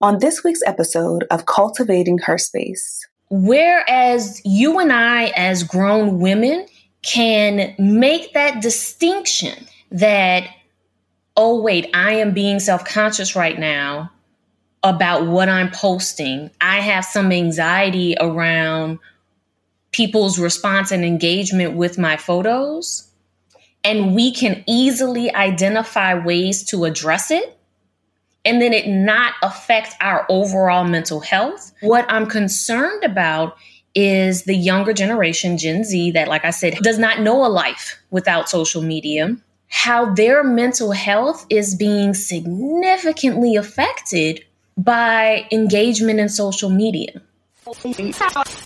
On this week's episode of Cultivating Her Space. Whereas you and I, as grown women, can make that distinction that, oh, wait, I am being self conscious right now about what I'm posting. I have some anxiety around people's response and engagement with my photos. And we can easily identify ways to address it and then it not affect our overall mental health. What I'm concerned about is the younger generation, Gen Z, that, like I said, does not know a life without social media, how their mental health is being significantly affected by engagement in social media.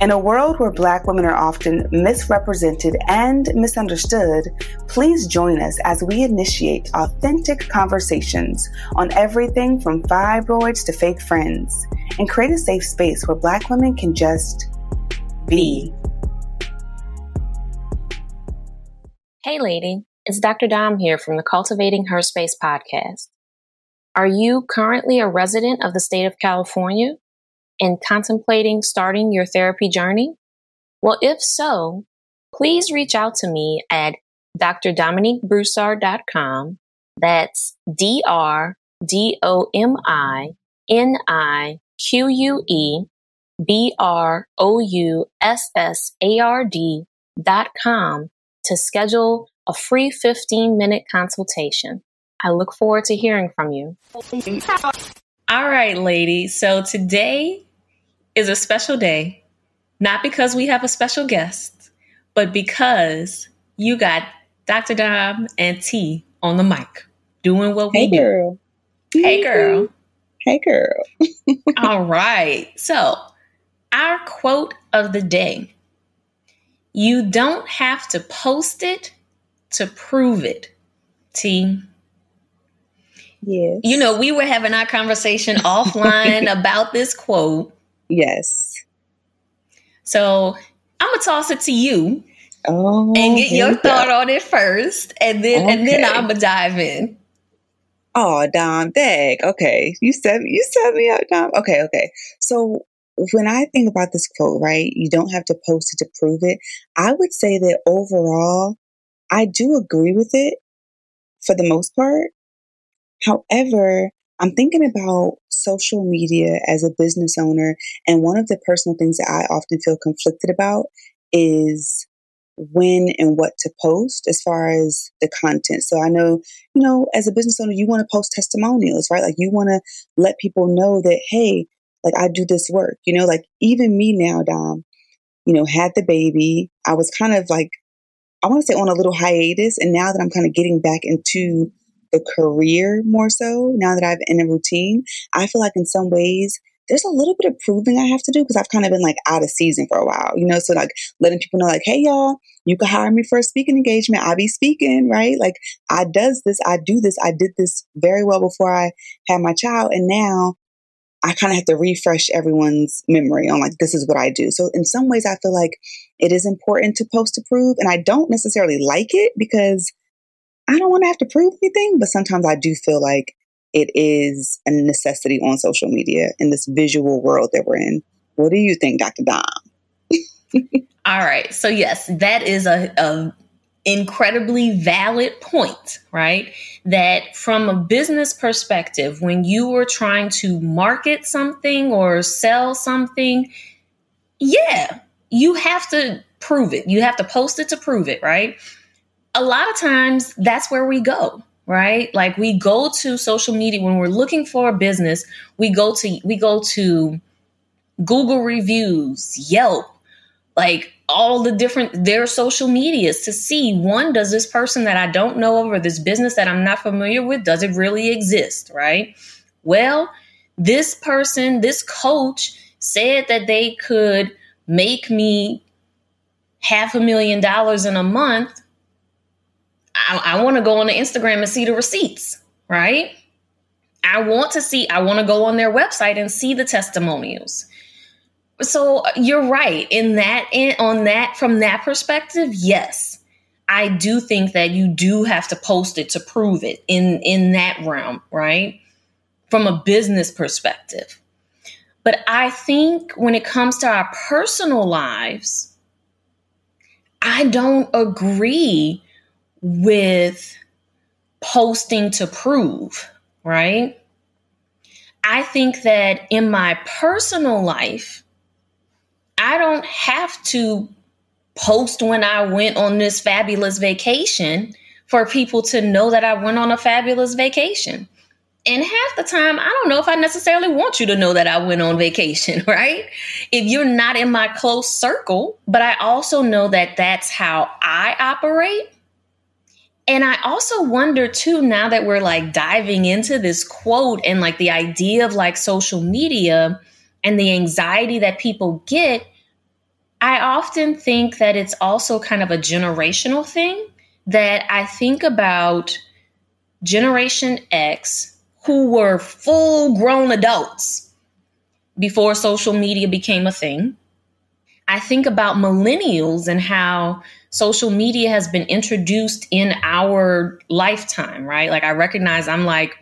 In a world where Black women are often misrepresented and misunderstood, please join us as we initiate authentic conversations on everything from fibroids to fake friends and create a safe space where Black women can just be. Hey, lady, it's Dr. Dom here from the Cultivating Her Space podcast. Are you currently a resident of the state of California? And contemplating starting your therapy journey? Well, if so, please reach out to me at drdominiquebroussard.com. That's D R D O M I N I Q U E B R O U S S A R D dot com to schedule a free 15 minute consultation. I look forward to hearing from you. All right, ladies. So today is a special day, not because we have a special guest, but because you got Dr. Dom and T on the mic doing what hey we girl. do. Hey girl. Hey girl. All right. So, our quote of the day You don't have to post it to prove it. T. Yes. You know, we were having our conversation offline about this quote. Yes. So I'm gonna toss it to you Oh, and get your here we go. thought on it first, and then and then I'm gonna dive in. Oh, Dom, dag. Okay, you set you set me up, Dom. Okay, okay. So when I think about this quote, right, you don't have to post it to prove it. I would say that overall, I do agree with it for the most part. However, I'm thinking about social media as a business owner, and one of the personal things that I often feel conflicted about is when and what to post as far as the content. So I know, you know, as a business owner, you want to post testimonials, right? Like you want to let people know that, hey, like I do this work, you know, like even me now, Dom, you know, had the baby. I was kind of like, I want to say on a little hiatus. And now that I'm kind of getting back into the career more so, now that I've in a routine, I feel like in some ways there's a little bit of proving I have to do because I've kind of been like out of season for a while, you know. So like letting people know, like, hey y'all, you can hire me for a speaking engagement. I'll be speaking, right? Like I does this, I do this, I did this very well before I had my child, and now I kind of have to refresh everyone's memory on like this is what I do. So in some ways, I feel like it is important to post to prove, and I don't necessarily like it because I don't want to have to prove anything. But sometimes I do feel like it is a necessity on social media in this visual world that we're in. What do you think, Dr. Dom? All right. So yes, that is a, a incredibly valid point, right? That from a business perspective, when you are trying to market something or sell something, yeah, you have to prove it. You have to post it to prove it, right? A lot of times that's where we go, right? Like we go to social media when we're looking for a business, we go to we go to Google reviews, Yelp, like all the different their social medias to see one does this person that I don't know of or this business that I'm not familiar with does it really exist, right? Well, this person, this coach said that they could make me half a million dollars in a month. I, I want to go on the Instagram and see the receipts, right? I want to see, I want to go on their website and see the testimonials. So uh, you're right in that in, on that from that perspective, yes. I do think that you do have to post it to prove it in in that realm, right? From a business perspective. But I think when it comes to our personal lives, I don't agree with posting to prove, right? I think that in my personal life, I don't have to post when I went on this fabulous vacation for people to know that I went on a fabulous vacation. And half the time, I don't know if I necessarily want you to know that I went on vacation, right? If you're not in my close circle, but I also know that that's how I operate. And I also wonder too, now that we're like diving into this quote and like the idea of like social media, and the anxiety that people get, I often think that it's also kind of a generational thing that I think about Generation X who were full grown adults before social media became a thing. I think about millennials and how social media has been introduced in our lifetime, right? Like I recognize I'm like,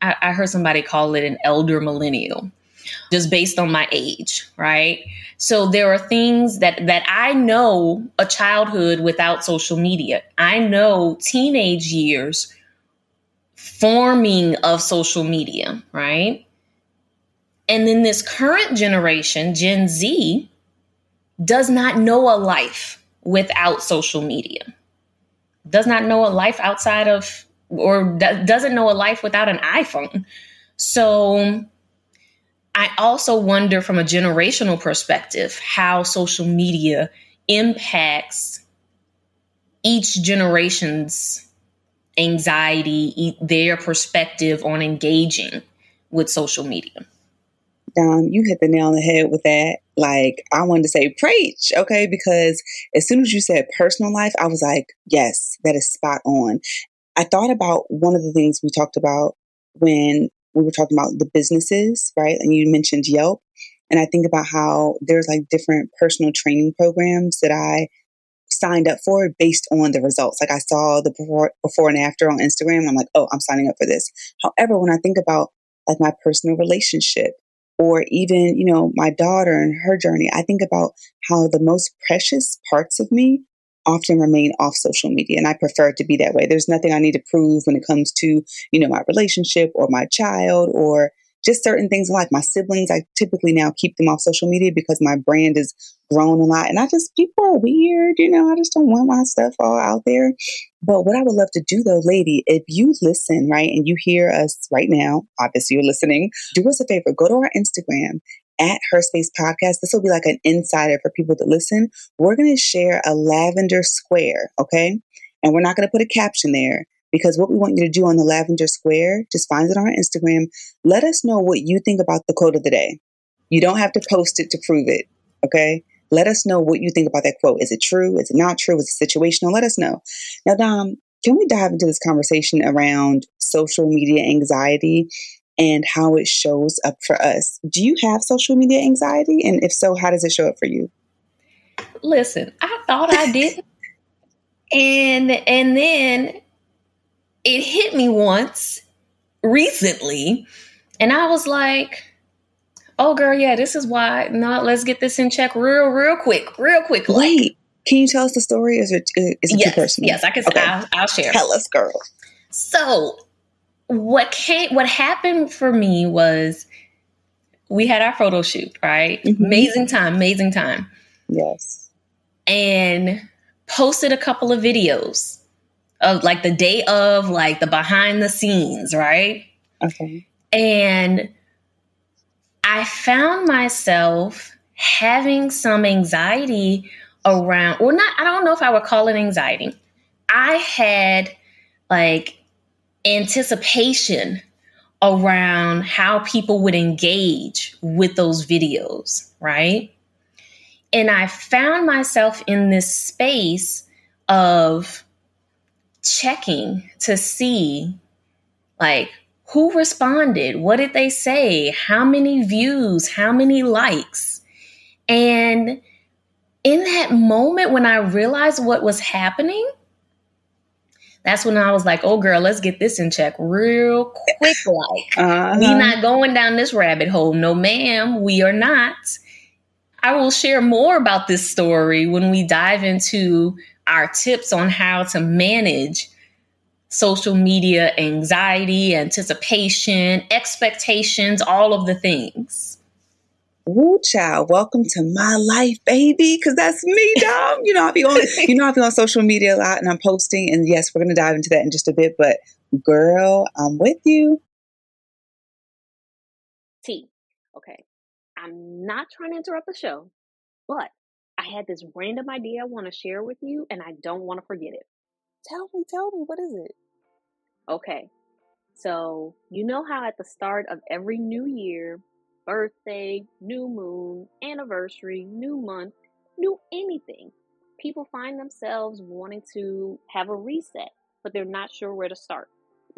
I, I heard somebody call it an elder millennial just based on my age, right? So there are things that that I know a childhood without social media. I know teenage years forming of social media, right? And then this current generation, Gen Z, does not know a life without social media. Does not know a life outside of or doesn't know a life without an iPhone. So I also wonder from a generational perspective how social media impacts each generation's anxiety, their perspective on engaging with social media. Dom, you hit the nail on the head with that. Like, I wanted to say, preach, okay? Because as soon as you said personal life, I was like, yes, that is spot on. I thought about one of the things we talked about when we were talking about the businesses, right? And you mentioned Yelp. And I think about how there's like different personal training programs that I signed up for based on the results. Like I saw the before, before and after on Instagram. I'm like, oh, I'm signing up for this. However, when I think about like my personal relationship or even, you know, my daughter and her journey, I think about how the most precious parts of me often remain off social media. And I prefer it to be that way. There's nothing I need to prove when it comes to, you know, my relationship or my child or just certain things like my siblings. I typically now keep them off social media because my brand is grown a lot. And I just, people are weird, you know, I just don't want my stuff all out there. But what I would love to do though, lady, if you listen, right, and you hear us right now, obviously you're listening, do us a favor, go to our Instagram at Her Space Podcast. This will be like an insider for people to listen. We're going to share a lavender square, okay? And we're not going to put a caption there because what we want you to do on the lavender square, just find it on our Instagram. Let us know what you think about the quote of the day. You don't have to post it to prove it, okay? Let us know what you think about that quote. Is it true? Is it not true? Is it situational? Let us know. Now, Dom, can we dive into this conversation around social media anxiety and how it shows up for us. Do you have social media anxiety? And if so, how does it show up for you? Listen, I thought I did. and and then it hit me once recently and I was like, "Oh girl, yeah, this is why. No, let's get this in check real real quick, real quick." Wait. Can you tell us the story? Is it is it yes, too personal? Yes, I can. Okay. I'll, I'll share. Tell us, girl. So what came what happened for me was we had our photo shoot, right? Mm-hmm. Amazing time, amazing time. Yes. And posted a couple of videos. Of like the day of, like the behind the scenes, right? Okay. And I found myself having some anxiety around, or not, I don't know if I would call it anxiety. I had like anticipation around how people would engage with those videos, right? And I found myself in this space of checking to see like who responded, what did they say, how many views, how many likes. And in that moment when I realized what was happening, that's when I was like, oh girl, let's get this in check real quick. Like, uh-huh. we not going down this rabbit hole. No, ma'am, we are not. I will share more about this story when we dive into our tips on how to manage social media anxiety, anticipation, expectations, all of the things. Woo child, welcome to my life, baby. Cause that's me, Dom. you know, I'll be on you know, I'll be on social media a lot and I'm posting. And yes, we're gonna dive into that in just a bit, but girl, I'm with you. T. Okay. I'm not trying to interrupt the show, but I had this random idea I want to share with you and I don't want to forget it. Tell me, tell me, what is it? Okay. So, you know how at the start of every new year, birthday, new moon, anniversary, new month, new anything. People find themselves wanting to have a reset, but they're not sure where to start.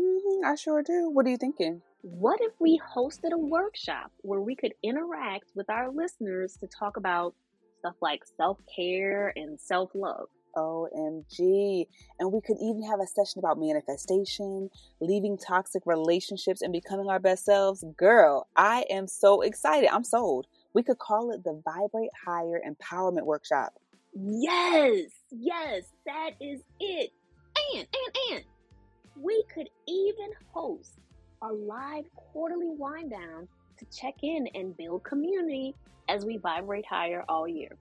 Mm-hmm, I sure do. What are you thinking? What if we hosted a workshop where we could interact with our listeners to talk about stuff like self care and self love? OMG. And we could even have a session about manifestation, leaving toxic relationships, and becoming our best selves. Girl, I am so excited. I'm sold. We could call it the Vibrate Higher Empowerment Workshop. Yes, yes, that is it. And, and, and, we could even host a live quarterly wind down to check in and build community as we vibrate higher all year.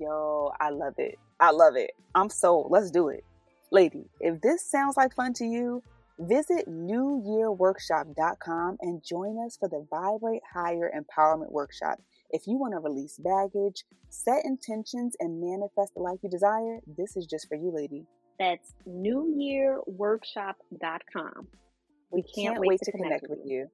Yo, I love it. I love it. I'm sold. Let's do it. Lady, if this sounds like fun to you, visit newyearworkshop.com and join us for the Vibrate Higher Empowerment Workshop. If you want to release baggage, set intentions, and manifest the life you desire, this is just for you, lady. That's newyearworkshop.com. We can't, can't wait, wait, to, connect, connect with you. you.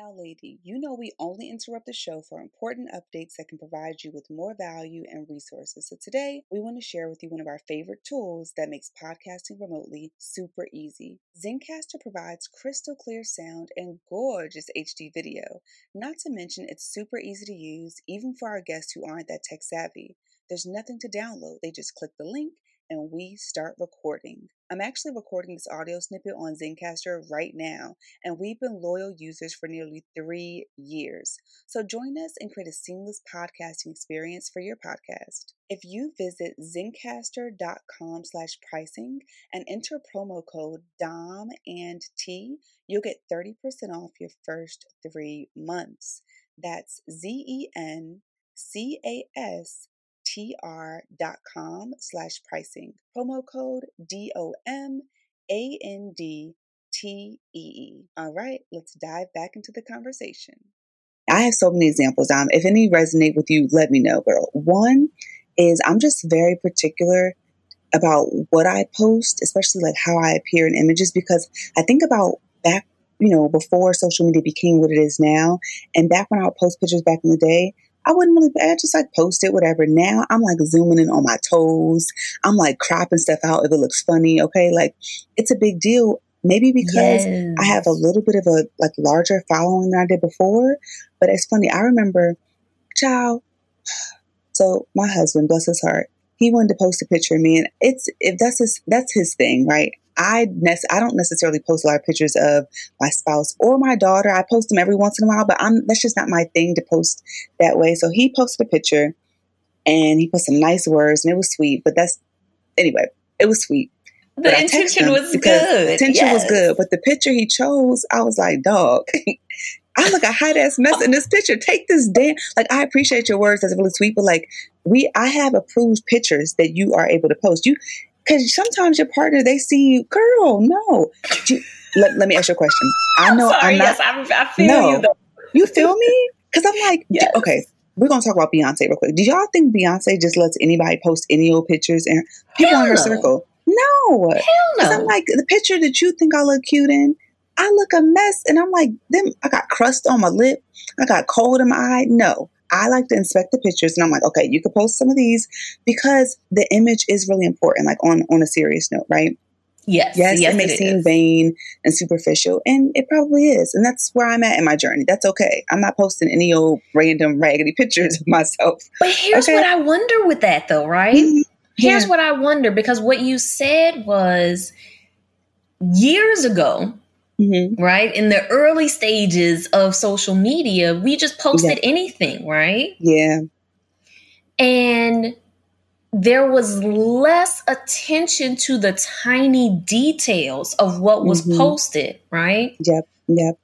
Now, lady, you know we only interrupt the show for important updates that can provide you with more value and resources. So today, we want to share with you one of our favorite tools that makes podcasting remotely super easy. Zencastr provides crystal clear sound and gorgeous HD video. Not to mention, it's super easy to use, even for our guests who aren't that tech savvy. There's nothing to download. They just click the link and we start recording. I'm actually recording this audio snippet on Zencastr right now, and we've been loyal users for nearly three years. So join us and create a seamless podcasting experience for your podcast. If you visit zencastr.com slash pricing and enter promo code DOM and T, you'll get 30% off your first three months. That's Z E N C A S tr.com slash pricing. Promo code D-O-M-A-N-D-T-E-E. All right, let's dive back into the conversation. I have so many examples. Um, if any resonate with you, let me know, girl. One is I'm just very particular about what I post, especially like how I appear in images, because I think about back, you know, before social media became what it is now, and back when I would post pictures back in the day, I wouldn't really, I just like post it, whatever. Now I'm like zooming in on my toes. I'm like cropping stuff out if it looks funny. Okay. Like it's a big deal. Maybe because yes. I have a little bit of a like larger following than I did before. But it's funny. I remember, child. So my husband, bless his heart, he wanted to post a picture of me, and it's if that's his that's his thing, right? I I don't necessarily post a lot of pictures of my spouse or my daughter. I post them every once in a while, but I'm that's just not my thing to post that way. So he posted a picture and he put some nice words and it was sweet. But that's anyway, it was sweet. The intention was good. Intention yes. was good, but the picture he chose, I was like, dog. I look a hot ass mess in this picture. Take this damn like I appreciate your words. That's really sweet, but like we I have approved pictures that you are able to post. You because sometimes your partner they see you, girl. No, you, let, let me ask you a question. I know Sorry, I'm not. yes, I, I feel No. you though. You feel me? Because I'm like, Yes. okay, we're gonna talk about Beyonce real quick. Do y'all think Beyonce just lets anybody post any old pictures and people Hell in her no. circle? No, Hell no. I'm like the picture that you think I look cute in, I look a mess, and I'm like, them. I got crust on my lip, I got cold in my eye. No, I like to inspect the pictures, and I'm like, okay, you could post some of these because the image is really important. Like on on a serious note, right? yes, Yes, yes, it may it seem is. vain and superficial, and it probably is. And that's where I'm at in my journey. That's okay. I'm not posting any old random raggedy pictures of myself. But here's Okay. what I wonder with that though, right? Mhm. Here's Yeah. what I wonder because what you said was years ago, Mhm. right? In the early stages of social media, we just posted anything, right? Yeah. And there was less attention to the tiny details of what was Mhm. posted, right? Yep. Yep.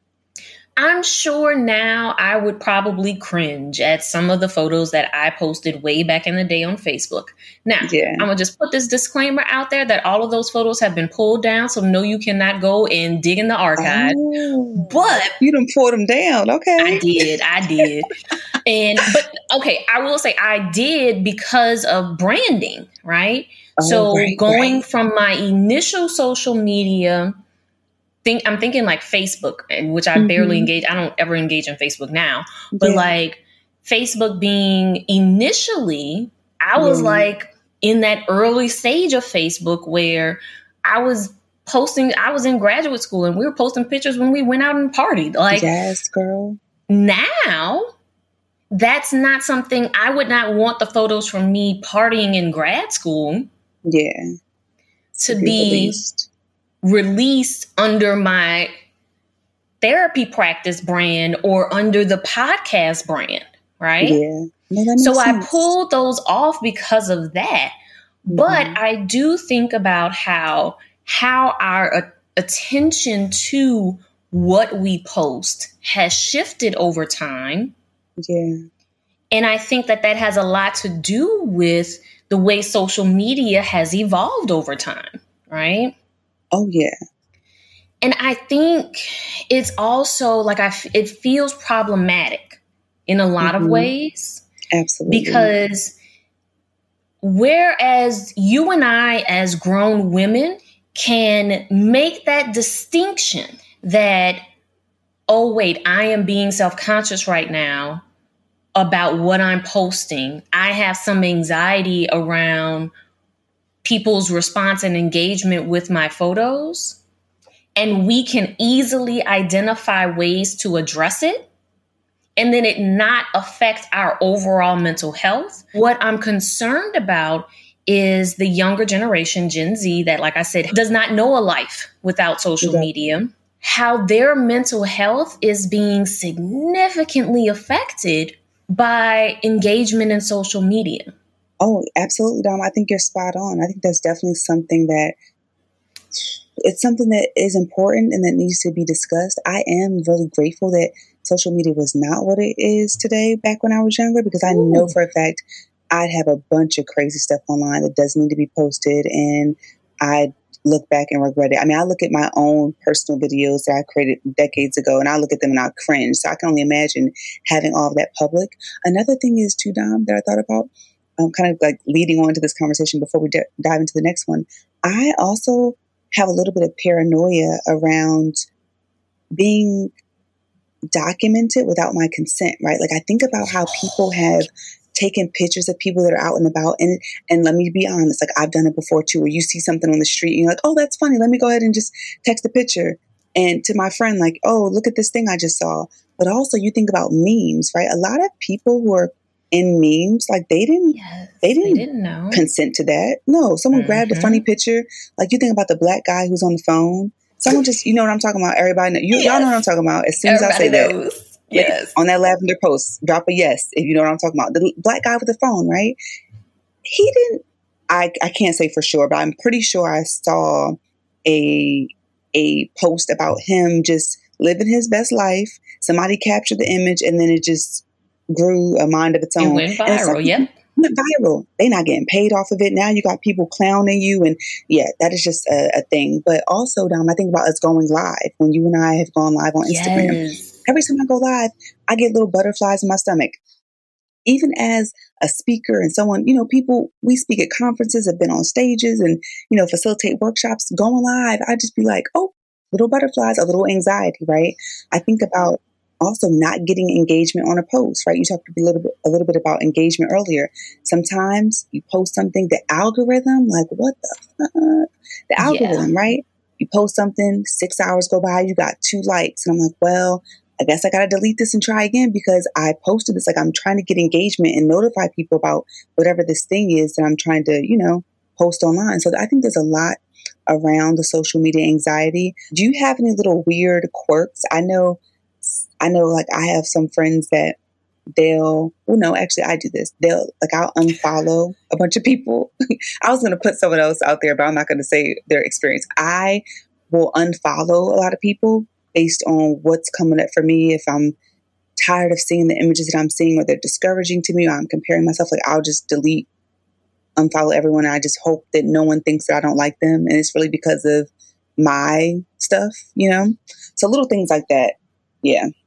I'm sure now I would probably cringe at some of the photos that I posted way back in the day on Facebook. Now, Yeah. I'm gonna just put this disclaimer out there that all of those photos have been pulled down, so no, you cannot go and dig in the archive. Oh. But you done pull them down. Okay. I did, I did, and but okay, I will say I did because of branding, right? Oh, so right, going right. from my initial social media think I'm thinking like Facebook, and which I barely Mhm. engage. I don't ever engage in Facebook now, but Yeah. like Facebook being initially, I was Yeah. like in that early stage of Facebook where I was posting. I was in graduate school, and we were posting pictures when we went out and partied. Like yes, girl. now that's not something I would not want the photos from me partying in grad school Yeah. to be released. Released under my therapy practice brand or under the podcast brand, right? Yeah. No, that makes So I pulled those off because of that. But Mhm. I do think about how how our a- attention to what we post has shifted over time yeah. And I think that that has a lot to do with the way social media has evolved over time, right? Oh yeah. And I think it's also like I f- it feels problematic in a lot of Mhm. ways Absolutely. because whereas you and I as grown women can make that distinction that oh wait, I am being self-conscious right now about what I'm posting. I have some anxiety around people's response and engagement with my photos. And we can easily identify ways to address it and then it not affect our overall mental health. What I'm concerned about is the younger generation, Gen Z, that, like I said, does not know a life without social Okay. media, how their mental health is being significantly affected by engagement in social media. Oh, absolutely, Dom. I think you're spot on. I think that's definitely something that it's something that is important and that needs to be discussed. I am really grateful that social media was not what it is today back when I was younger because I know for a fact I'd have a bunch of crazy stuff online that doesn't need to be posted and I look back and regret it. I mean, I look at my own personal videos that I created decades ago and I look at them and I cringe. So I can only imagine having all of that public. Another thing is too, Dom, that I thought about um, kind of like leading on to this conversation before we d- dive into the next one, I also have a little bit of paranoia around being documented without my consent, right? Like I think about how people have taken pictures of people that are out and about and and let me be honest, like I've done it before too, where you see something on the street and you're like, oh, that's funny. Let me go ahead and just text a picture. And to my friend, like, oh, look at this thing I just saw. But also you think about memes, right? A lot of people who are in memes, like they didn't Yes, They didn't didn't know. consent to that. No, someone grabbed a funny mm-hmm. picture. Like you think about the black guy who's on the phone. Someone just, you know what I'm talking about. Everybody, know, you, y'all know what I'm talking about. As soon as I say Everybody that, knows. Like, Yes. on that lavender post, drop a yes if you know what I'm talking about. The black guy with the phone, right? He didn't. I I can't say for sure, but I'm pretty sure I saw a a post about him just living his best life. Somebody captured the image, and then it just grew a mind of its It own. went And viral. like- Yep. went viral. They're not getting paid off of it. Now you got people clowning you, and yeah, that is just a, a thing. But also, Dom, I think about us going live when you and I have gone live on Instagram. Yes. Every time I go live, I get little butterflies in my stomach. Even as a speaker and someone, you know, people we speak at conferences, have been on stages, and you know, facilitate workshops. Going live, I just be like, oh, little butterflies, a little anxiety, right? I think about also not getting engagement on a post, right? You talked a little bit a little bit about engagement earlier. Sometimes you post something, the algorithm, like what the fuck? The algorithm, yeah. right? You post something, six hours go by, you got two likes, and I'm like, well, I guess I gotta delete this and try again because I posted this. Like I'm trying to get engagement and notify people about whatever this thing is that I'm trying to, you know, post online. So I think there's a lot around the social media anxiety. Do you have any little weird quirks? I know I know like I have some friends that they'll well no actually I do this. They'll like I'll unfollow a bunch of people. I was gonna put someone else out there, but I'm not gonna say their experience. I will unfollow a lot of people based on what's coming up for me. If I'm tired of seeing the images that I'm seeing or they're discouraging to me or I'm comparing myself, like I'll just delete, unfollow everyone. I just hope that no one thinks that I don't like them. And it's really because of my stuff, you know? So little things like that. Yeah.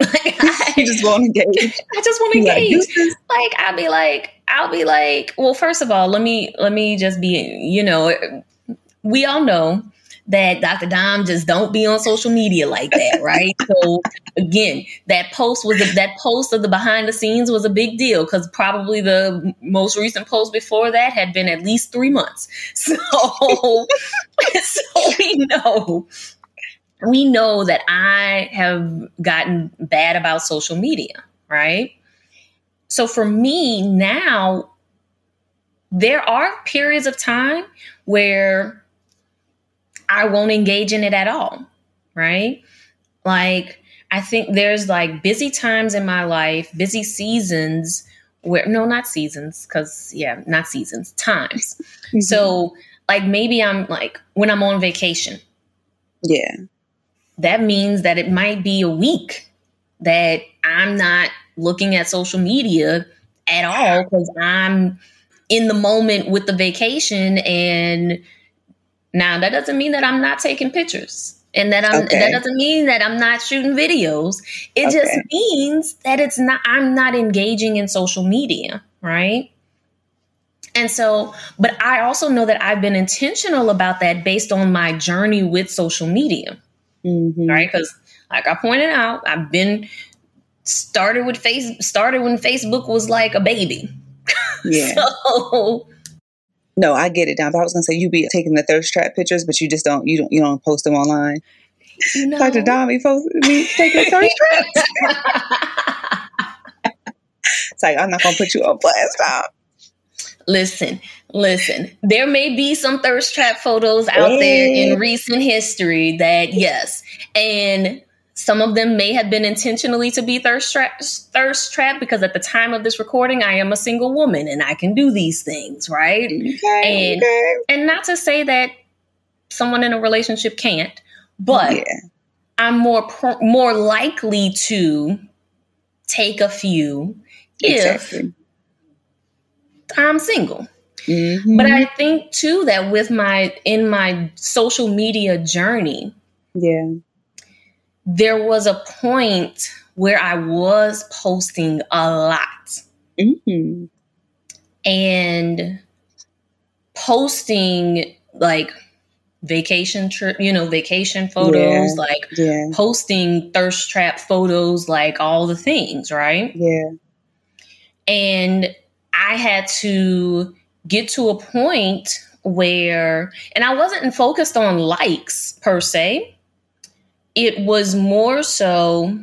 Like I, just want to engage. I just want to engage. Like, like I'll be like, I'll be like, well, first of all, let me let me just be, you know, we all know that Dr. Dom just don't be on social media like that, right? so again, that post was a, that post of the behind the scenes was a big deal because probably the most recent post before that had been at least three months. So, so we know we know that I have gotten bad about social media, right? So for me now, there are periods of time where I won't engage in it at all, right? Like, I think there's like busy times in my life, busy seasons where, no, not seasons, because, yeah, not seasons, times. Mm-hmm. So, like, maybe I'm like when I'm on vacation. Yeah that means that it might be a week that I'm not looking at social media at all because I'm in the moment with the vacation. And now that doesn't mean that I'm not taking pictures. And that I'm okay. that doesn't mean that I'm not shooting videos. It okay. just means that it's not I'm not engaging in social media, right? And so, but I also know that I've been intentional about that based on my journey with social media mm-hmm. right? Because like I pointed out, I've been started with face started when Facebook was like a baby. Yeah. so, no, I get it. But I was gonna say you be taking the thirst trap pictures, but you just don't you don't you don't post them online. You know, Dr. Dom, he posted me taking the thirst traps. it's like I'm not gonna put you on blast, Dom. Listen, listen. There may be some thirst trap photos out there in recent history that yes, and some of them may have been intentionally to be thirst trap thirst trap because at the time of this recording I am a single woman and I can do these things, right? Okay, and okay. and not to say that someone in a relationship can't, but yeah. I'm more pro- more likely to take a few exactly. if I'm single. Mm-hmm. But I think too that with my in my social media journey, yeah, there was a point where I was posting a lot. Mm-hmm. And posting like vacation trip, you know, vacation photos, yeah. like yeah. posting thirst trap photos, like all the things, right? Yeah. And I had to get to a point where, and I wasn't focused on likes per se. It was more so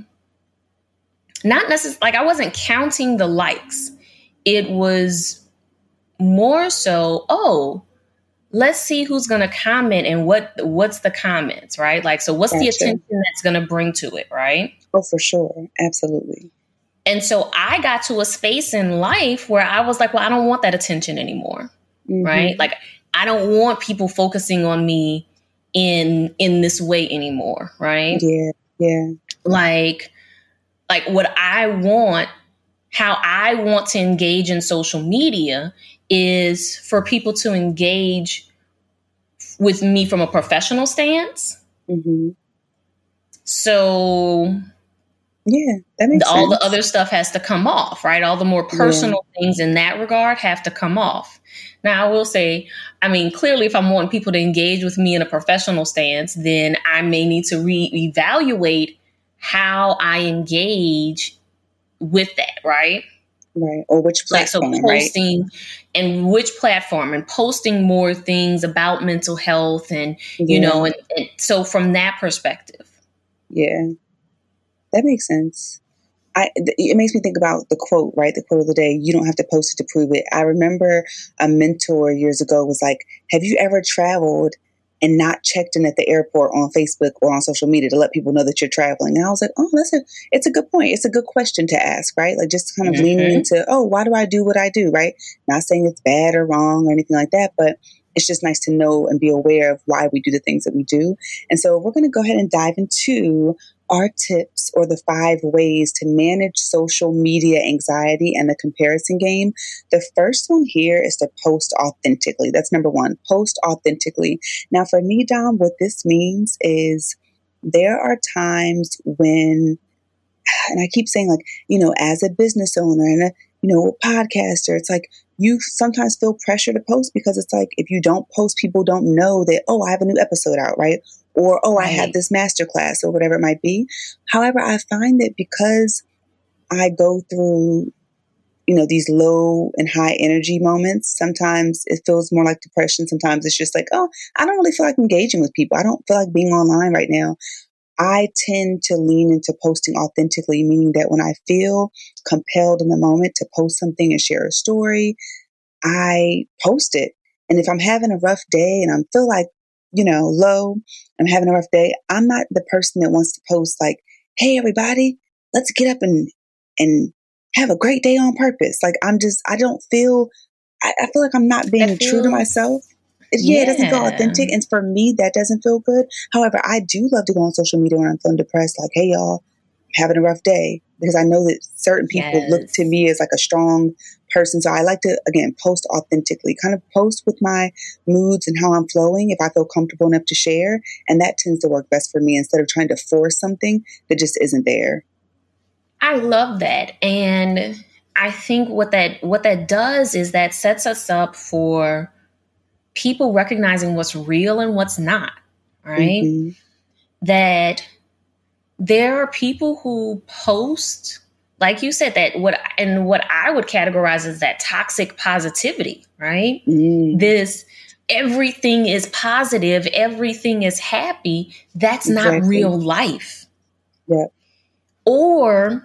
not necessarily like I wasn't counting the likes. It was more so, oh, let's see who's going to comment and what what's the comments, right? Like, so what's gotcha. the attention that's going to bring to it, right? Oh, for sure, absolutely. And so I got to a space in life where I was like, well, I don't want that attention anymore. Mm-hmm. Right? Like I don't want people focusing on me in in this way anymore, right? Yeah. Yeah. Like like what I want how I want to engage in social media is for people to engage with me from a professional stance. Mm-hmm. So yeah, that makes all sense. the other stuff has to come off, right? All the more personal yeah. things in that regard have to come off. Now, I will say, I mean, clearly, if I'm wanting people to engage with me in a professional stance, then I may need to reevaluate how I engage with that, right? Right. Or which platform, like, so posting right? and which platform and posting more things about mental health and, yeah. you know, and, and so from that perspective. Yeah. That makes sense. I, it makes me think about the quote, right? The quote of the day, you don't have to post it to prove it. I remember a mentor years ago was like, Have you ever traveled and not checked in at the airport on Facebook or on social media to let people know that you're traveling? And I was like, Oh, that's a, it's a good point. It's a good question to ask, right? Like just kind of mm-hmm. leaning into, Oh, why do I do what I do, right? Not saying it's bad or wrong or anything like that, but it's just nice to know and be aware of why we do the things that we do. And so we're going to go ahead and dive into our tips or the five ways to manage social media anxiety and the comparison game. The first one here is to post authentically. That's number one, post authentically. Now, for me, Dom, what this means is there are times when, and I keep saying, like, you know, as a business owner and a, you know, podcaster, it's like you sometimes feel pressure to post because it's like if you don't post, people don't know that, oh, I have a new episode out, right? or oh, right. I had this master class or whatever it might be. However, I find that because I go through, you know, these low and high energy moments, sometimes it feels more like depression. Sometimes it's just like, oh, I don't really feel like engaging with people. I don't feel like being online right now. I tend to lean into posting authentically, meaning that when I feel compelled in the moment to post something and share a story, I post it. And if I'm having a rough day and I feel like you know, low, I'm having a rough day, I'm not the person that wants to post like, hey, everybody, let's get up and, and have a great day on purpose. Like, I'm just, I don't feel, I, I feel like I'm not being true to myself. Yeah, yeah, it doesn't feel authentic. And for me, that doesn't feel good. However, I do love to go on social media when I'm feeling depressed, like, hey, y'all, having a rough day because I know that certain people yes. look to me as like a strong person. So I like to, again, post authentically, kind of post with my moods and how I'm flowing if I feel comfortable enough to share. And that tends to work best for me instead of trying to force something that just isn't there. I love that. And I think what that what that does is that sets us up for people recognizing what's real and what's not, right? Mm-hmm. That there are people who post like you said that what and what i would categorize as that toxic positivity right mm. this everything is positive everything is happy that's exactly. not real life yeah or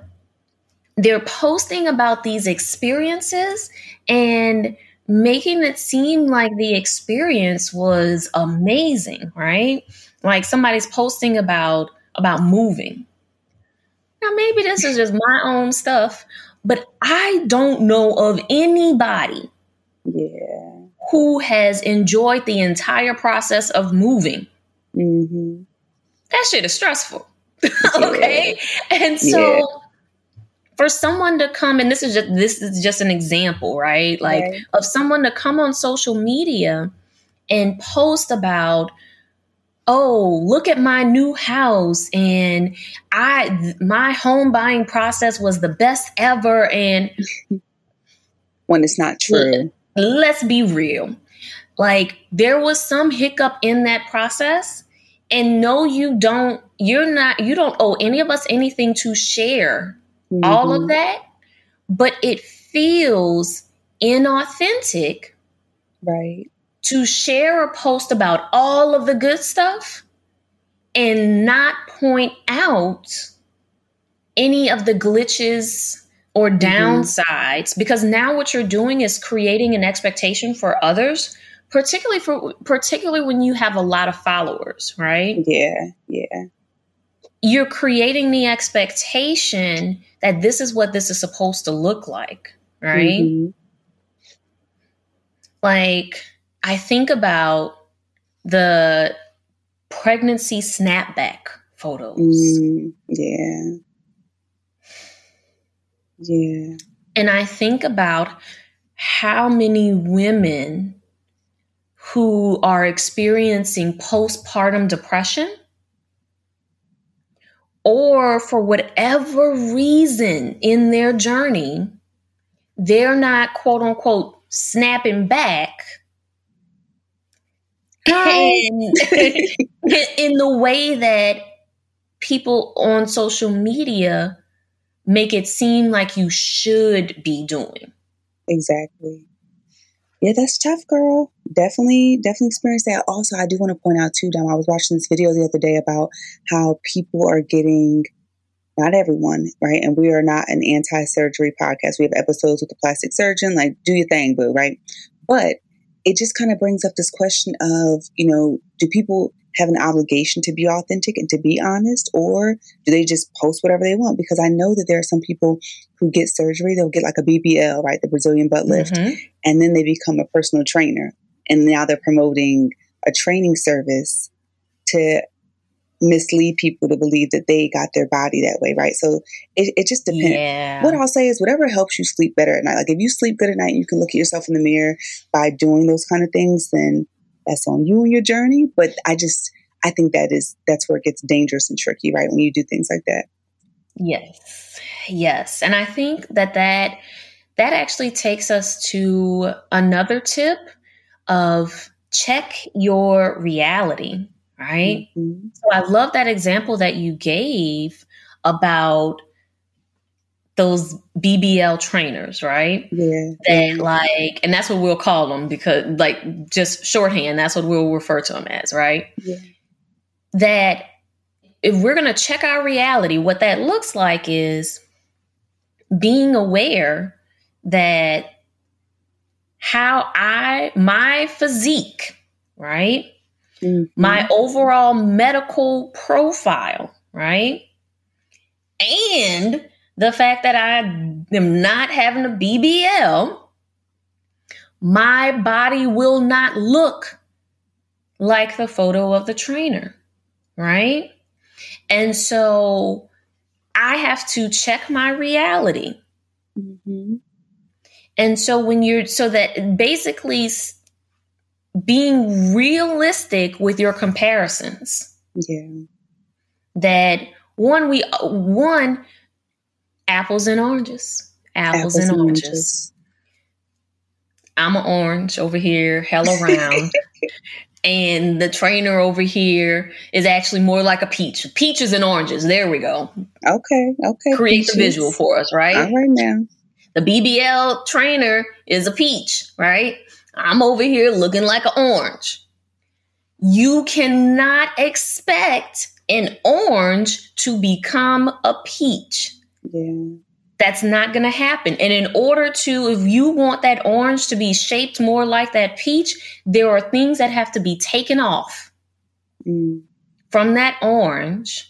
they're posting about these experiences and making it seem like the experience was amazing right like somebody's posting about about moving. Now, maybe this is just my own stuff, but I don't know of anybody yeah. who has enjoyed the entire process of moving. Mm-hmm. That shit is stressful. okay. Yeah. And so. For someone to come, and this is just this is just an example, right? Like right. of someone to come on social media and post about oh look at my new house and i my home buying process was the best ever and when it's not true let's be real like there was some hiccup in that process and no you don't you're not you don't owe any of us anything to share mm-hmm. all of that but it feels inauthentic right to share a post about all of the good stuff and not point out any of the glitches or mm-hmm. downsides mm-hmm. because now what you're doing is creating an expectation for others particularly for particularly when you have a lot of followers right yeah yeah you're creating the expectation that this is what this is supposed to look like right mm-hmm. like I think about the pregnancy snapback photos. Mm, yeah. Yeah. And I think about how many women who are experiencing postpartum depression or for whatever reason in their journey, they're not quote unquote snapping back. in, in the way that people on social media make it seem like you should be doing. Exactly. Yeah, that's tough, girl. Definitely, definitely experienced that. Also, I do want to point out too, Dom, I was watching this video the other day about how people are getting not everyone, right? And we are not an anti-surgery podcast. We have episodes with the plastic surgeon, like do your thing, boo, right? But it just kind of brings up this question of, you know, do people have an obligation to be authentic and to be honest, or do they just post whatever they want? Because I know that there are some people who get surgery, they'll get like a BBL, right, the Brazilian butt lift, mm-hmm. and then they become a personal trainer. And now they're promoting a training service to mislead people to believe that they got their body that way, right? So it, it just depends. Yeah. What I'll say is whatever helps you sleep better at night. Like if you sleep good at night, you can look at yourself in the mirror by doing those kind of things, then that's on you and your journey. But I just I think that is that's where it gets dangerous and tricky, right? When you do things like that. Yes. Yes. And I think that that that actually takes us to another tip of check your reality right? Mm-hmm. So I love that example that you gave about those BBL trainers, right? Yeah. That like, and that's what we'll call them because, like, just shorthand, that's what we'll refer to them as, right? Yeah. That if we're going to check our reality, what that looks like is being aware that how I, my physique, right? mm-hmm. my overall medical profile, right? And the fact that I am not having a BBL, my body will not look like the photo of the trainer, right? And so I have to check my reality. Mm-hmm. And so when you're, so that basically being realistic with your comparisons. Yeah. That one we one apples and oranges. Apples, apples and, oranges. oranges. I'm an orange over here, hella round. and the trainer over here is actually more like a peach. Peaches and oranges. There we go. Okay. Okay. Create Peaches. the visual for us, right? All right now. The BBL trainer is a peach, right? I'm over here looking like an orange. You cannot expect an orange to become a peach. Yeah. That's not going to happen. And in order to, if you want that orange to be shaped more like that peach, there are things that have to be taken off mm. from that orange.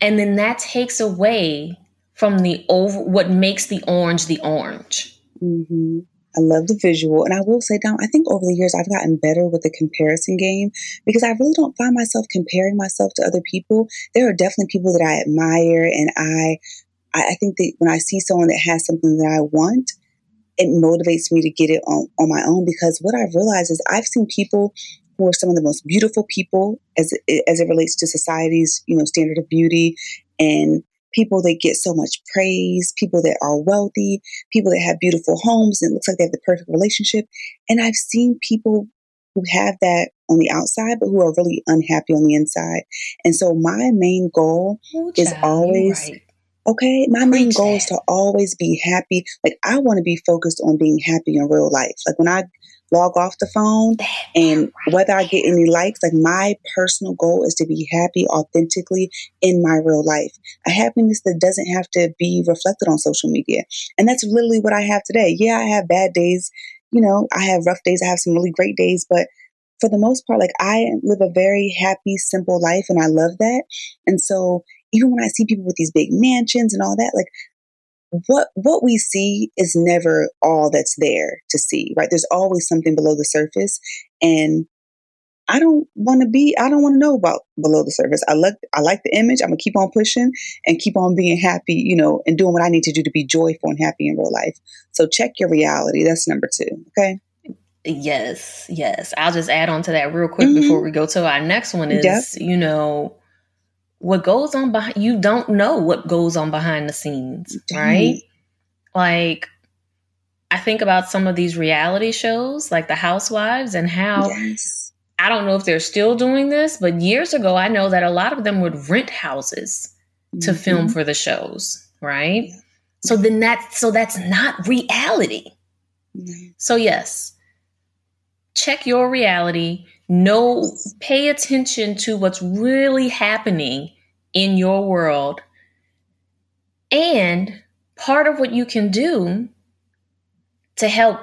And then that takes away from the over what makes the orange the orange. Mm-hmm. I love the visual. And I will say, Dom, I think over the years I've gotten better with the comparison game because I really don't find myself comparing myself to other people. There are definitely people that I admire and I I think that when I see someone that has something that I want, it motivates me to get it on, on my own because what I've realized is I've seen people who are some of the most beautiful people as as it relates to society's, you know, standard of beauty and people that get so much praise, people that are wealthy, people that have beautiful homes and it looks like they have the perfect relationship. And I've seen people who have that on the outside, but who are really unhappy on the inside. And so my main goal oh, is always right. okay. My Preach main goal that. is to always be happy. Like I want to be focused on being happy in real life. Like when I log off the phone and whether I get any likes, like my personal goal is to be happy authentically in my real life. A happiness that doesn't have to be reflected on social media. And that's literally what I have today. Yeah, I have bad days. You know, I have rough days. I have some really great days, but for the most part, like I live a very happy, simple life and I love that. And so even when I see people with these big mansions and all that, like what what we see is never all that's there to see right there's always something below the surface and I don't want to be, I don't want to know about below the surface. I like, I like the image. I'm gonna keep on pushing and keep on being happy, you know, and doing what I need to do to be joyful and happy in real life. So check your reality. That's number two. Okay. Yes, yes. I'll just add on to that real quick mm-hmm. before we go to our next one is, yep. you know, what goes on behind you don't know what goes on behind the scenes, right? Like I think about some of these reality shows like The Housewives and how yes. I don't know if they're still doing this, but years ago I know that a lot of them would rent houses mm-hmm. to film for the shows, right? Yeah. So then that so that's not reality. Mm-hmm. So yes, check your reality, know, pay attention to what's really happening in your world. And part of what you can do to help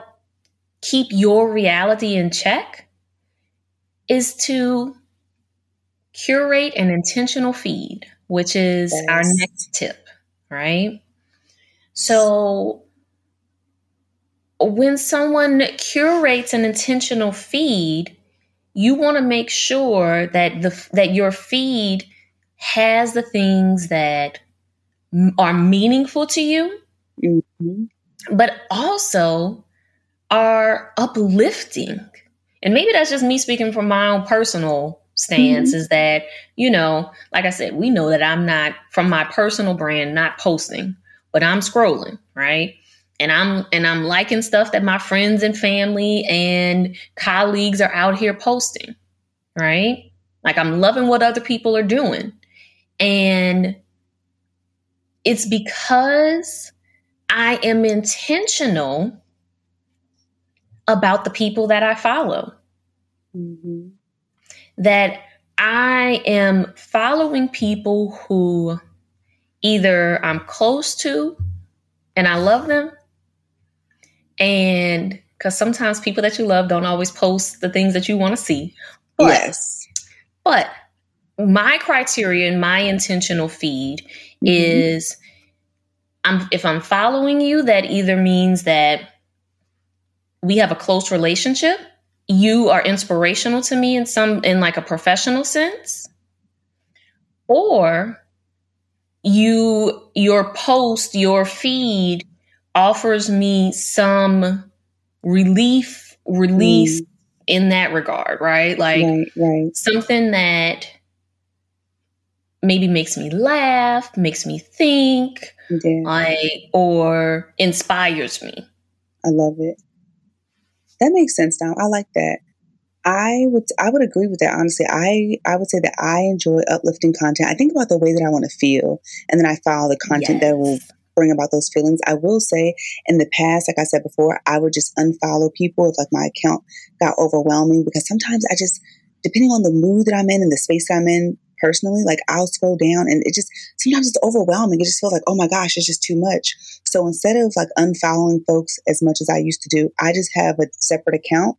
keep your reality in check is to curate an intentional feed, which is yes. our next tip, right? So when someone curates an intentional feed, you want to make sure that the that your feed has the things that are meaningful to you, mm-hmm. but also are uplifting. And maybe that's just me speaking from my own personal stance mm-hmm. is that, you know, like I said, we know that I'm not from my personal brand, not posting, but I'm scrolling, right? And I'm and I'm liking stuff that my friends and family and colleagues are out here posting, right? Like I'm loving what other people are doing. And it's because I am intentional about the people that I follow. Mm-hmm. That I am following people who either I'm close to and I love them, and because sometimes people that you love don't always post the things that you want to see. But, yes. But my criteria and my intentional feed mm-hmm. is I'm if I'm following you, that either means that we have a close relationship. You are inspirational to me in some in like a professional sense. Or you your post, your feed offers me some relief, release mm. in that regard, right? Like right, right. something that maybe makes me laugh, makes me think, yeah. like or inspires me. I love it. That makes sense now. I like that. I would I would agree with that honestly. I I would say that I enjoy uplifting content. I think about the way that I want to feel and then I follow the content yes. that will bring about those feelings. I will say in the past, like I said before, I would just unfollow people if like my account got overwhelming because sometimes I just, depending on the mood that I'm in and the space I'm in personally, like I'll scroll down and it just, sometimes it's overwhelming. It just feels like, oh my gosh, it's just too much. So instead of like unfollowing folks as much as I used to do, I just have a separate account.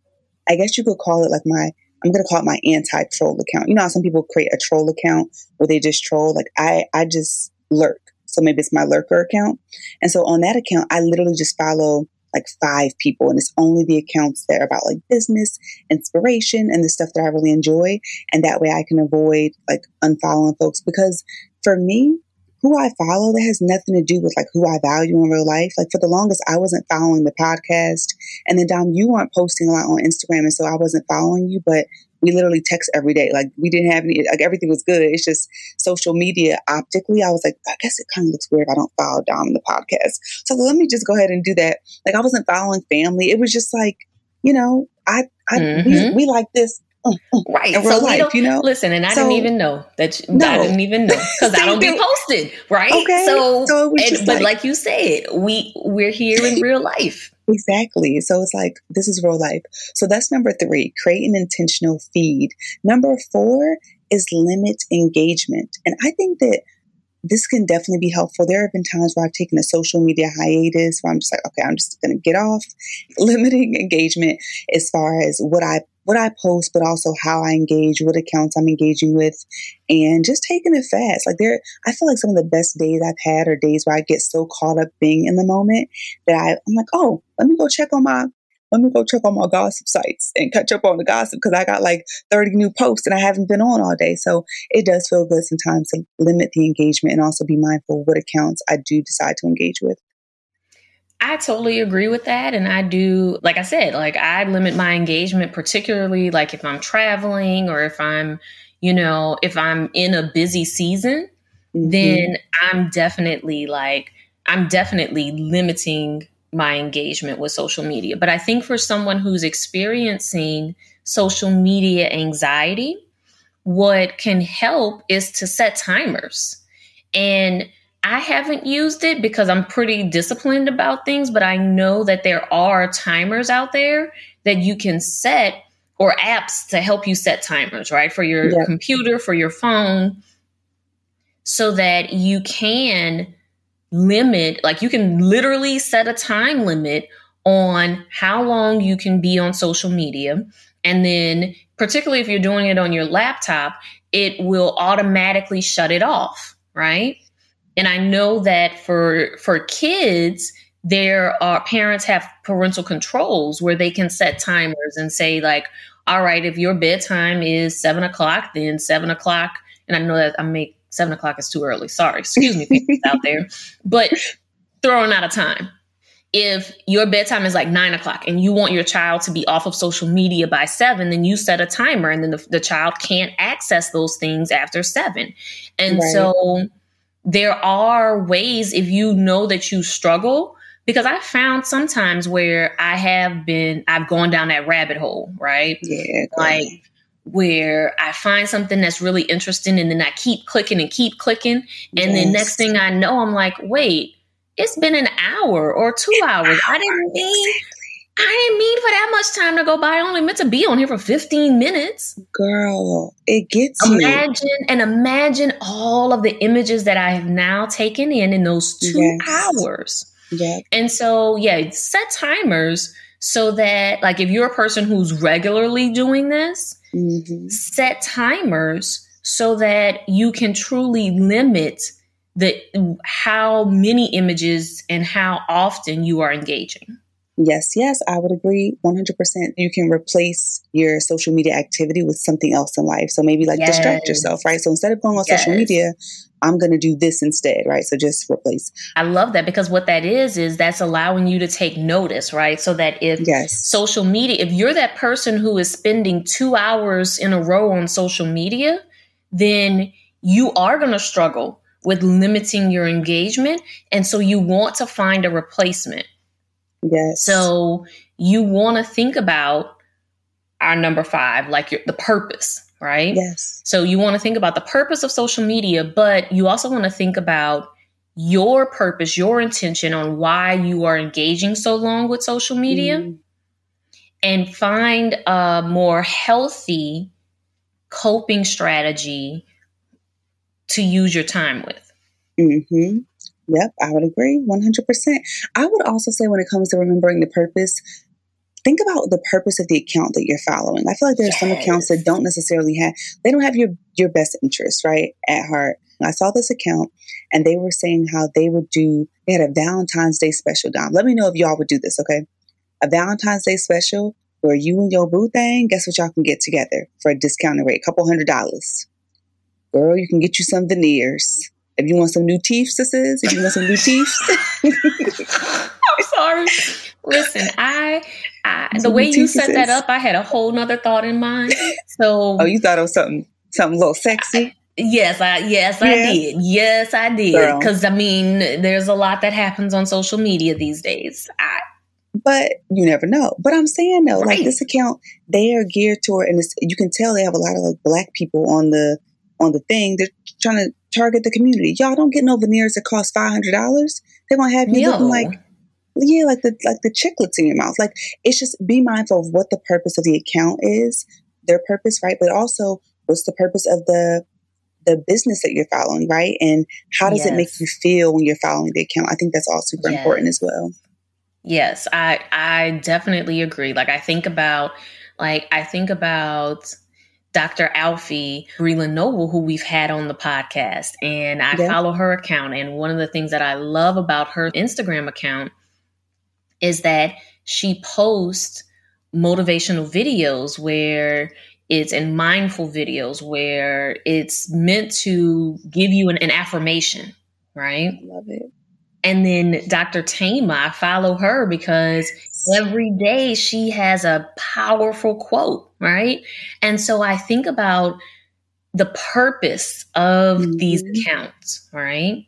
I guess you could call it like my I'm gonna call it my anti-troll account. You know how some people create a troll account where they just troll? Like I I just lurk. So maybe it's my lurker account. And so on that account, I literally just follow like five people and it's only the accounts that are about like business, inspiration, and the stuff that I really enjoy. And that way I can avoid like unfollowing folks because for me, who I follow, that has nothing to do with like who I value in real life. Like for the longest, I wasn't following the podcast. And then Dom, you weren't posting a lot on Instagram. And so I wasn't following you, but we literally text every day. Like we didn't have any, like everything was good. It's just social media optically. I was like, I guess it kind of looks weird. I don't follow Dom in the podcast. So let me just go ahead and do that. Like I wasn't following family. It was just like, you know, I, I, mm-hmm. we, we like this. Mm, mm, right. In real so life, you know. Listen, and I so, didn't even know that. You, no. I didn't even know because I don't get posted. Right. Okay. So, so and, but like, like you said, we we're here in real life. Exactly. So it's like, this is real life. So that's number three, create an intentional feed. Number four is limit engagement. And I think that this can definitely be helpful. There have been times where I've taken a social media hiatus where I'm just like, okay, I'm just going to get off limiting engagement as far as what I what I post, but also how I engage, what accounts I'm engaging with, and just taking it fast. Like there, I feel like some of the best days I've had are days where I get so caught up being in the moment that I, I'm like, oh, let me go check on my let me go check on my gossip sites and catch up on the gossip because I got like 30 new posts and I haven't been on all day. So it does feel good sometimes to limit the engagement and also be mindful of what accounts I do decide to engage with. I totally agree with that. And I do, like I said, like I limit my engagement, particularly like if I'm traveling or if I'm, you know, if I'm in a busy season, mm-hmm. then I'm definitely like, I'm definitely limiting my engagement with social media. But I think for someone who's experiencing social media anxiety, what can help is to set timers. And I haven't used it because I'm pretty disciplined about things, but I know that there are timers out there that you can set or apps to help you set timers, right? For your yeah. computer, for your phone, so that you can limit, like you can literally set a time limit on how long you can be on social media. And then, particularly if you're doing it on your laptop, it will automatically shut it off, right? And I know that for for kids, there are parents have parental controls where they can set timers and say like, all right, if your bedtime is seven o'clock, then seven o'clock. And I know that I make seven o'clock is too early. Sorry, excuse me, people out there, but throwing out of time. If your bedtime is like nine o'clock and you want your child to be off of social media by seven, then you set a timer and then the, the child can't access those things after seven. And right. so there are ways if you know that you struggle because I found sometimes where I have been, I've gone down that rabbit hole, right? Yeah. Like where I find something that's really interesting and then I keep clicking and keep clicking. And yes. then next thing I know, I'm like, wait, it's been an hour or two hours. I didn't mean I didn't mean for that much time to go by. I only meant to be on here for 15 minutes. Girl, it gets imagine you. and imagine all of the images that I have now taken in in those two yes. hours. Yeah. And so, yeah, set timers so that, like, if you're a person who's regularly doing this, mm-hmm. set timers so that you can truly limit the how many images and how often you are engaging. Yes, yes, I would agree 100%. You can replace your social media activity with something else in life. So maybe like yes. distract yourself, right? So instead of going on yes. social media, I'm going to do this instead, right? So just replace. I love that because what that is, is that's allowing you to take notice, right? So that if yes. social media, if you're that person who is spending two hours in a row on social media, then you are going to struggle with limiting your engagement. And so you want to find a replacement. Yes. So you want to think about our number five, like your, the purpose, right? Yes. So you want to think about the purpose of social media, but you also want to think about your purpose, your intention on why you are engaging so long with social media mm. and find a more healthy coping strategy to use your time with. Mm-hmm. Yep, I would agree 100%. I would also say when it comes to remembering the purpose, think about the purpose of the account that you're following. I feel like there are yes. some accounts that don't necessarily have, they don't have your, your best interest, right, at heart. I saw this account and they were saying how they would do, they had a Valentine's Day special, Dom. Let me know if y'all would do this, okay? A Valentine's Day special where you and your boo thing, guess what y'all can get together for a discounted rate? A couple hundred dollars. Girl, you can get you some veneers if you want some new teeth, sisters, if you want some new teeth. I'm sorry. Listen, I, I the way you set that up, I had a whole nother thought in mind. So Oh, you thought it was something something a little sexy? Yes, I yes, yeah. I did. Yes, I did. Because I mean, there's a lot that happens on social media these days. I, but you never know. But I'm saying though, right. like this account, they are geared toward, and you can tell they have a lot of like black people on the on the thing. They're trying to target the community. Y'all don't get no veneers that cost five hundred dollars. They're gonna have you Yo. looking like yeah, like the like the chiclets in your mouth. Like it's just be mindful of what the purpose of the account is, their purpose, right? But also what's the purpose of the the business that you're following, right? And how does yes. it make you feel when you're following the account? I think that's all super yes. important as well. Yes, I I definitely agree. Like I think about like I think about Dr. Alfiee Breland Noble, who we've had on the podcast. And I yeah. follow her account. And one of the things that I love about her Instagram account is that she posts motivational videos where it's in mindful videos where it's meant to give you an, an affirmation, right? Love it. And then Dr. Tama, I follow her because every day she has a powerful quote, right? And so I think about the purpose of mm-hmm. these accounts, right?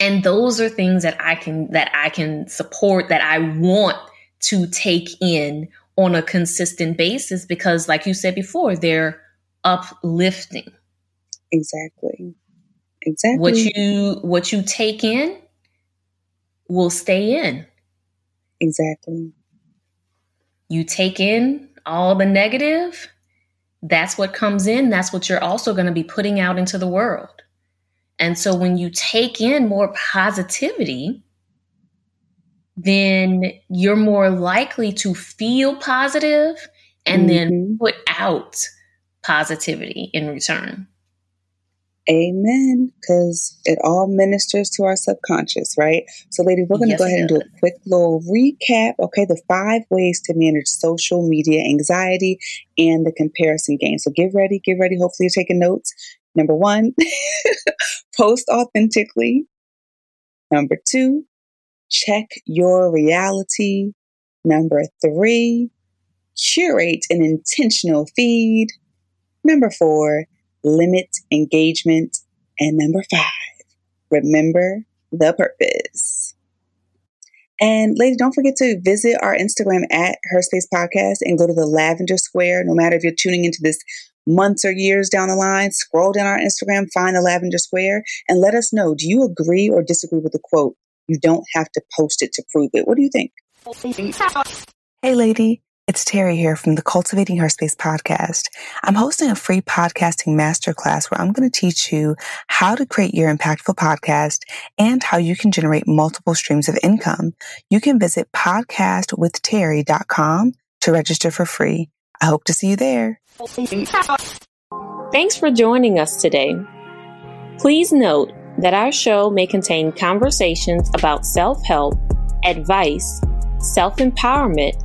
And those are things that I can that I can support that I want to take in on a consistent basis because like you said before, they're uplifting. Exactly. Exactly. What you what you take in will stay in. Exactly. You take in all the negative, that's what comes in, that's what you're also going to be putting out into the world. And so when you take in more positivity, then you're more likely to feel positive and mm-hmm. then put out positivity in return. Amen. Because it all ministers to our subconscious, right? So, ladies, we're going to yes, go ahead and do a quick little recap. Okay, the five ways to manage social media anxiety and the comparison game. So, get ready, get ready. Hopefully, you're taking notes. Number one, post authentically. Number two, check your reality. Number three, curate an intentional feed. Number four, limit engagement. And number five, remember the purpose. And lady, don't forget to visit our Instagram at Her Space Podcast and go to the Lavender Square. No matter if you're tuning into this months or years down the line, scroll down our Instagram, find the Lavender Square, and let us know do you agree or disagree with the quote? You don't have to post it to prove it. What do you think? Hey, lady. It's Terri here from the Cultivating Her Space podcast. I'm hosting a free podcasting masterclass where I'm going to teach you how to create your impactful podcast and how you can generate multiple streams of income. You can visit podcastwithterri.com to register for free. I hope to see you there. Thanks for joining us today. Please note that our show may contain conversations about self help, advice, self empowerment,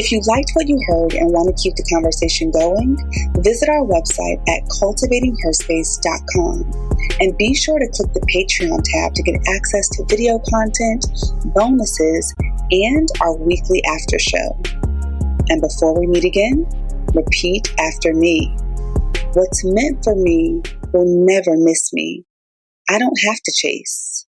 If you liked what you heard and want to keep the conversation going, visit our website at cultivatingherspace.com and be sure to click the Patreon tab to get access to video content, bonuses, and our weekly after show. And before we meet again, repeat after me. What's meant for me will never miss me. I don't have to chase.